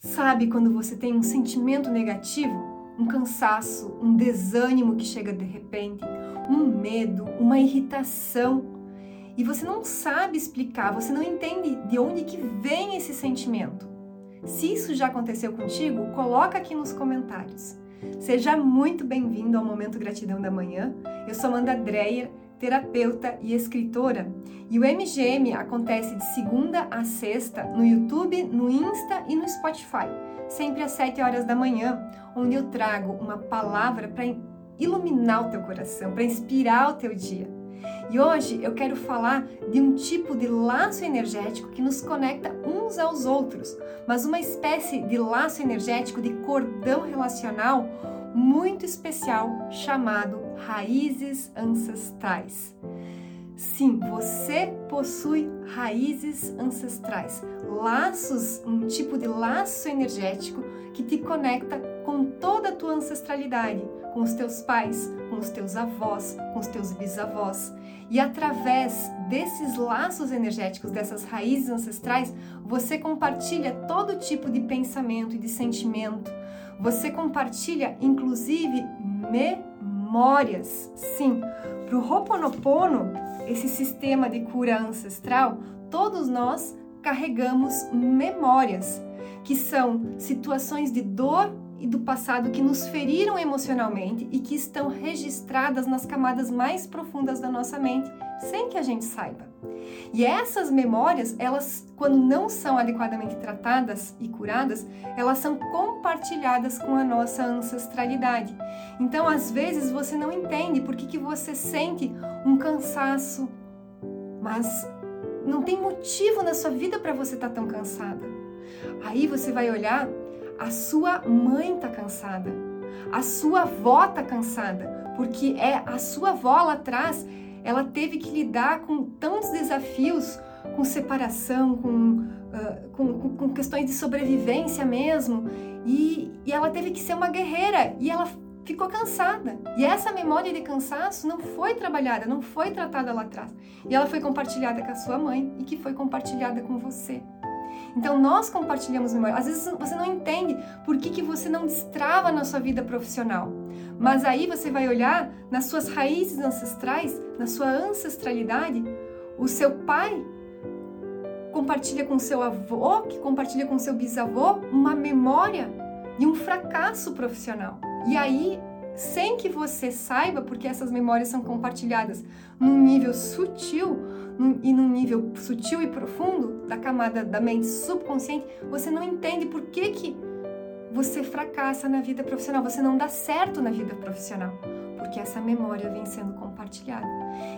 Sabe quando você tem um sentimento negativo, um cansaço, um desânimo que chega de repente, um medo, uma irritação e você não sabe explicar, você não entende de onde que vem esse sentimento? Se isso já aconteceu contigo, coloca aqui nos comentários. Seja muito bem-vindo ao Momento Gratidão da Manhã. Eu sou Amanda Dreyer, terapeuta e escritora. E o MGM acontece de segunda a sexta no YouTube, no Insta e no Spotify, sempre às 7 horas da manhã, onde eu trago uma palavra para iluminar o teu coração, para inspirar o teu dia. E hoje eu quero falar de um tipo de laço energético que nos conecta uns aos outros, mas uma espécie de laço energético de cordão relacional muito especial chamado raízes ancestrais. Sim, você possui raízes ancestrais, laços, um tipo de laço energético que te conecta com toda a tua ancestralidade, com os teus pais, com os teus avós, com os teus bisavós. E através desses laços energéticos, dessas raízes ancestrais, você compartilha todo tipo de pensamento e de sentimento. Você compartilha, inclusive, memórias. Sim, para o Ho'oponopono, esse sistema de cura ancestral, todos nós carregamos memórias, que são situações de dor e do passado que nos feriram emocionalmente e que estão registradas nas camadas mais profundas da nossa mente, sem que a gente saiba. E essas memórias, elas, quando não são adequadamente tratadas e curadas, elas são compartilhadas com a nossa ancestralidade. Então, às vezes, você não entende por que, que você sente um cansaço, mas não tem motivo na sua vida para você estar tá tão cansada. Aí você vai olhar a sua mãe está cansada, a sua avó está cansada, porque é a sua avó lá atrás, ela teve que lidar com tantos desafios, com separação, com, uh, com, com, questões de sobrevivência mesmo, e, e ela teve que ser uma guerreira, e ela ficou cansada. E essa memória de cansaço não foi trabalhada, não foi tratada lá atrás. E ela foi compartilhada com a sua mãe e que foi compartilhada com você. Então nós compartilhamos memória. Às vezes você não entende por que, que você não destrava na sua vida profissional. Mas aí você vai olhar nas suas raízes ancestrais, na sua ancestralidade, o seu pai compartilha com seu avô, que compartilha com seu bisavô, uma memória de um fracasso profissional. E aí, sem que você saiba, porque essas memórias são compartilhadas num nível sutil, num, e num nível sutil e profundo da camada da mente subconsciente, você não entende por que, que você fracassa na vida profissional, você não dá certo na vida profissional, porque essa memória vem sendo compartilhada.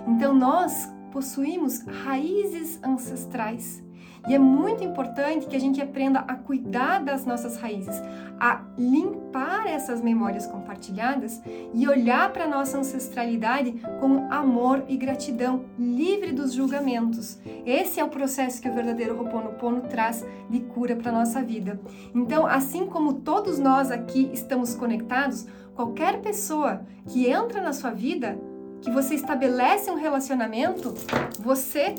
Então nós possuímos raízes ancestrais e é muito importante que a gente aprenda a cuidar das nossas raízes, a limpar essas memórias compartilhadas e olhar para nossa ancestralidade com amor e gratidão, livre dos julgamentos. Esse é o processo que o verdadeiro Ho'oponopono traz de cura para nossa vida. Então, assim como todos nós aqui estamos conectados, qualquer pessoa que entra na sua vida, que você estabelece um relacionamento, você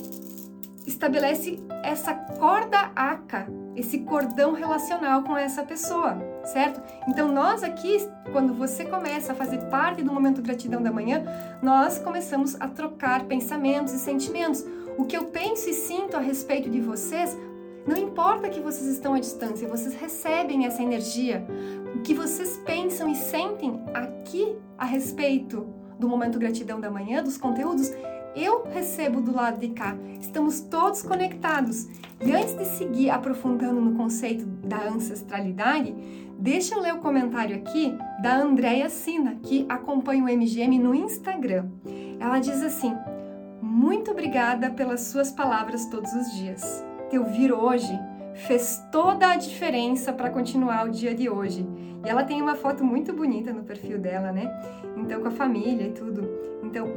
estabelece essa corda aca, esse cordão relacional com essa pessoa, certo? Então nós aqui, quando você começa a fazer parte do momento gratidão da manhã, nós começamos a trocar pensamentos e sentimentos. O que eu penso e sinto a respeito de vocês, não importa que vocês estão à distância, vocês recebem essa energia. O que vocês pensam e sentem aqui a respeito do momento gratidão da manhã, dos conteúdos, eu recebo do lado de cá. Estamos todos conectados. E antes de seguir aprofundando no conceito da ancestralidade, deixa eu ler o comentário aqui da Andréia Sina, que acompanha o MGM no Instagram. Ela diz assim: Muito obrigada pelas suas palavras todos os dias. Te ouvir hoje fez toda a diferença para continuar o dia de hoje. E ela tem uma foto muito bonita no perfil dela, né? Então, com a família e tudo. Então,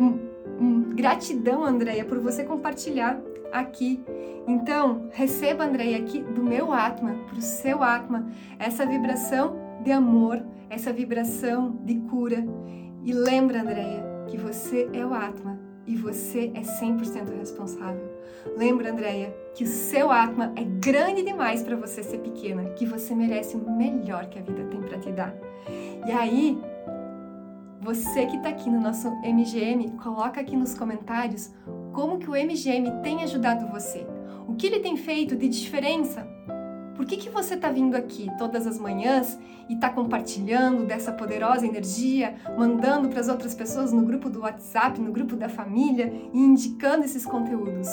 gratidão, Andréia, por você compartilhar aqui. Então, receba, Andréia, aqui do meu Atma, para o seu Atma, essa vibração de amor, essa vibração de cura. E lembra, Andréia, que você é o Atma e você é 100% responsável. Lembra, Andréia, que o seu Atma é grande demais para você ser pequena, que você merece o melhor que a vida tem para te dar. E aí, você que está aqui no nosso MGM, coloca aqui nos comentários como que o MGM tem ajudado você. O que ele tem feito de diferença? Por que, que você está vindo aqui todas as manhãs e está compartilhando dessa poderosa energia, mandando para as outras pessoas no grupo do WhatsApp, no grupo da família e indicando esses conteúdos?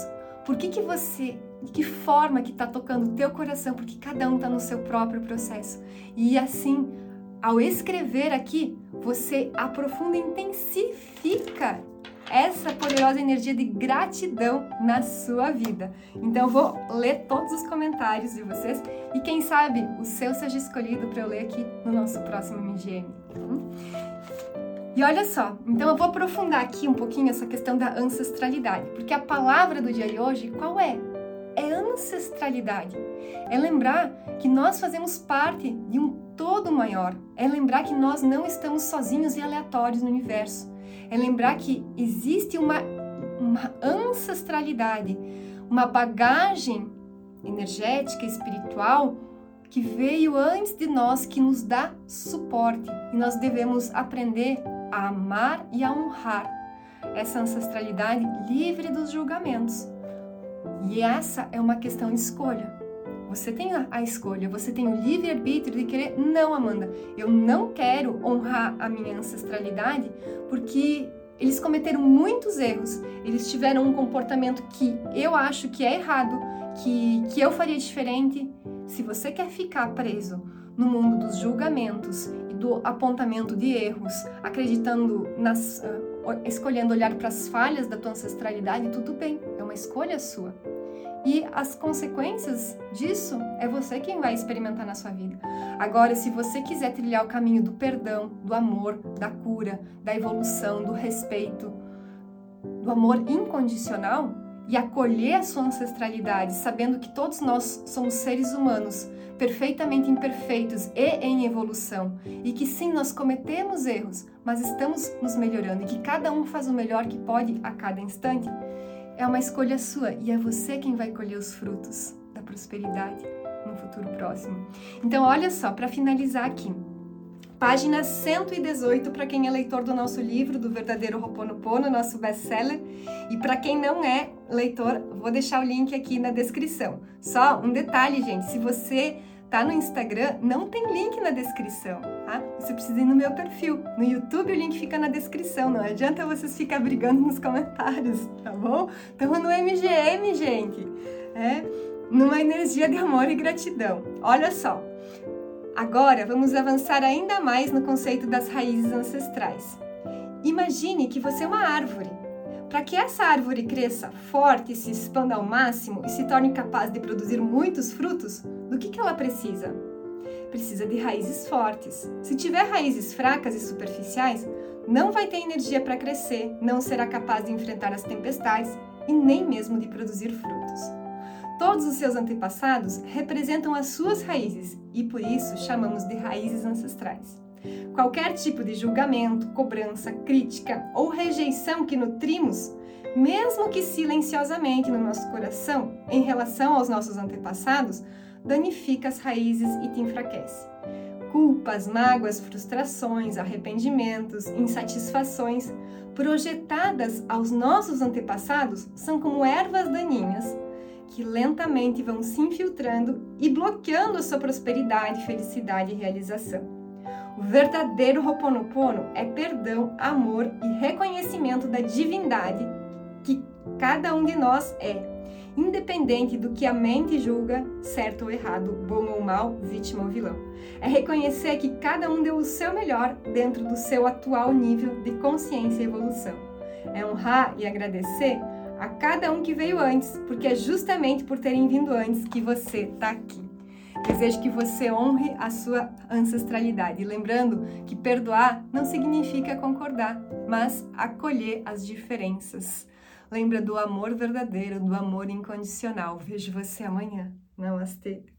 Por que, que você, de que forma que está tocando o teu coração? Porque cada um está no seu próprio processo. E assim, ao escrever aqui, você aprofunda e intensifica essa poderosa energia de gratidão na sua vida. Então vou ler todos os comentários de vocês e quem sabe o seu seja escolhido para eu ler aqui no nosso próximo MGM. E olha só, então eu vou aprofundar aqui um pouquinho essa questão da ancestralidade, porque a palavra do dia de hoje qual é? É ancestralidade. É lembrar que nós fazemos parte de um todo maior. É lembrar que nós não estamos sozinhos e aleatórios no universo é lembrar que existe uma, uma ancestralidade, uma bagagem energética, espiritual que veio antes de nós, que nos dá suporte. E nós devemos aprender a amar e a honrar essa ancestralidade livre dos julgamentos. E essa é uma questão de escolha. Você tem a escolha, você tem o livre-arbítrio de querer, não, Amanda, eu não quero honrar a minha ancestralidade porque eles cometeram muitos erros, eles tiveram um comportamento que eu acho que é errado, que, que eu faria diferente. Se você quer ficar preso no mundo dos julgamentos e do apontamento de erros, acreditando nas. Uh, escolhendo olhar para as falhas da tua ancestralidade, tudo bem, é uma escolha sua. E as consequências disso é você quem vai experimentar na sua vida. Agora, se você quiser trilhar o caminho do perdão, do amor, da cura, da evolução, do respeito, do amor incondicional e acolher a sua ancestralidade, sabendo que todos nós somos seres humanos perfeitamente imperfeitos e em evolução, e que sim, nós cometemos erros, mas estamos nos melhorando e que cada um faz o melhor que pode a cada instante é uma escolha sua e é você quem vai colher os frutos da prosperidade no futuro próximo. Então, olha só, para finalizar aqui, página 118 para quem é leitor do nosso livro, do Verdadeiro Roponopono, nosso best-seller. E para quem não é leitor, vou deixar o link aqui na descrição. Só um detalhe, gente, se você tá no Instagram, não tem link na descrição, tá? Você precisa ir no meu perfil. No YouTube o link fica na descrição, não adianta vocês ficar brigando nos comentários, tá bom? Estamos no MGM, gente. É numa energia de amor e gratidão. Olha só. Agora vamos avançar ainda mais no conceito das raízes ancestrais. Imagine que você é uma árvore para que essa árvore cresça forte, se expanda ao máximo e se torne capaz de produzir muitos frutos, do que, que ela precisa? Precisa de raízes fortes. Se tiver raízes fracas e superficiais, não vai ter energia para crescer, não será capaz de enfrentar as tempestades e nem mesmo de produzir frutos. Todos os seus antepassados representam as suas raízes e por isso chamamos de raízes ancestrais. Qualquer tipo de julgamento, cobrança, crítica ou rejeição que nutrimos, mesmo que silenciosamente no nosso coração, em relação aos nossos antepassados, danifica as raízes e te enfraquece. Culpas, mágoas, frustrações, arrependimentos, insatisfações projetadas aos nossos antepassados são como ervas daninhas que lentamente vão se infiltrando e bloqueando a sua prosperidade, felicidade e realização. O verdadeiro Ho'oponopono é perdão, amor e reconhecimento da divindade que cada um de nós é, independente do que a mente julga certo ou errado, bom ou mal, vítima ou vilão. É reconhecer que cada um deu o seu melhor dentro do seu atual nível de consciência e evolução. É honrar e agradecer a cada um que veio antes, porque é justamente por terem vindo antes que você está aqui. Desejo que você honre a sua ancestralidade, lembrando que perdoar não significa concordar, mas acolher as diferenças. Lembra do amor verdadeiro, do amor incondicional. Vejo você amanhã. Namastê.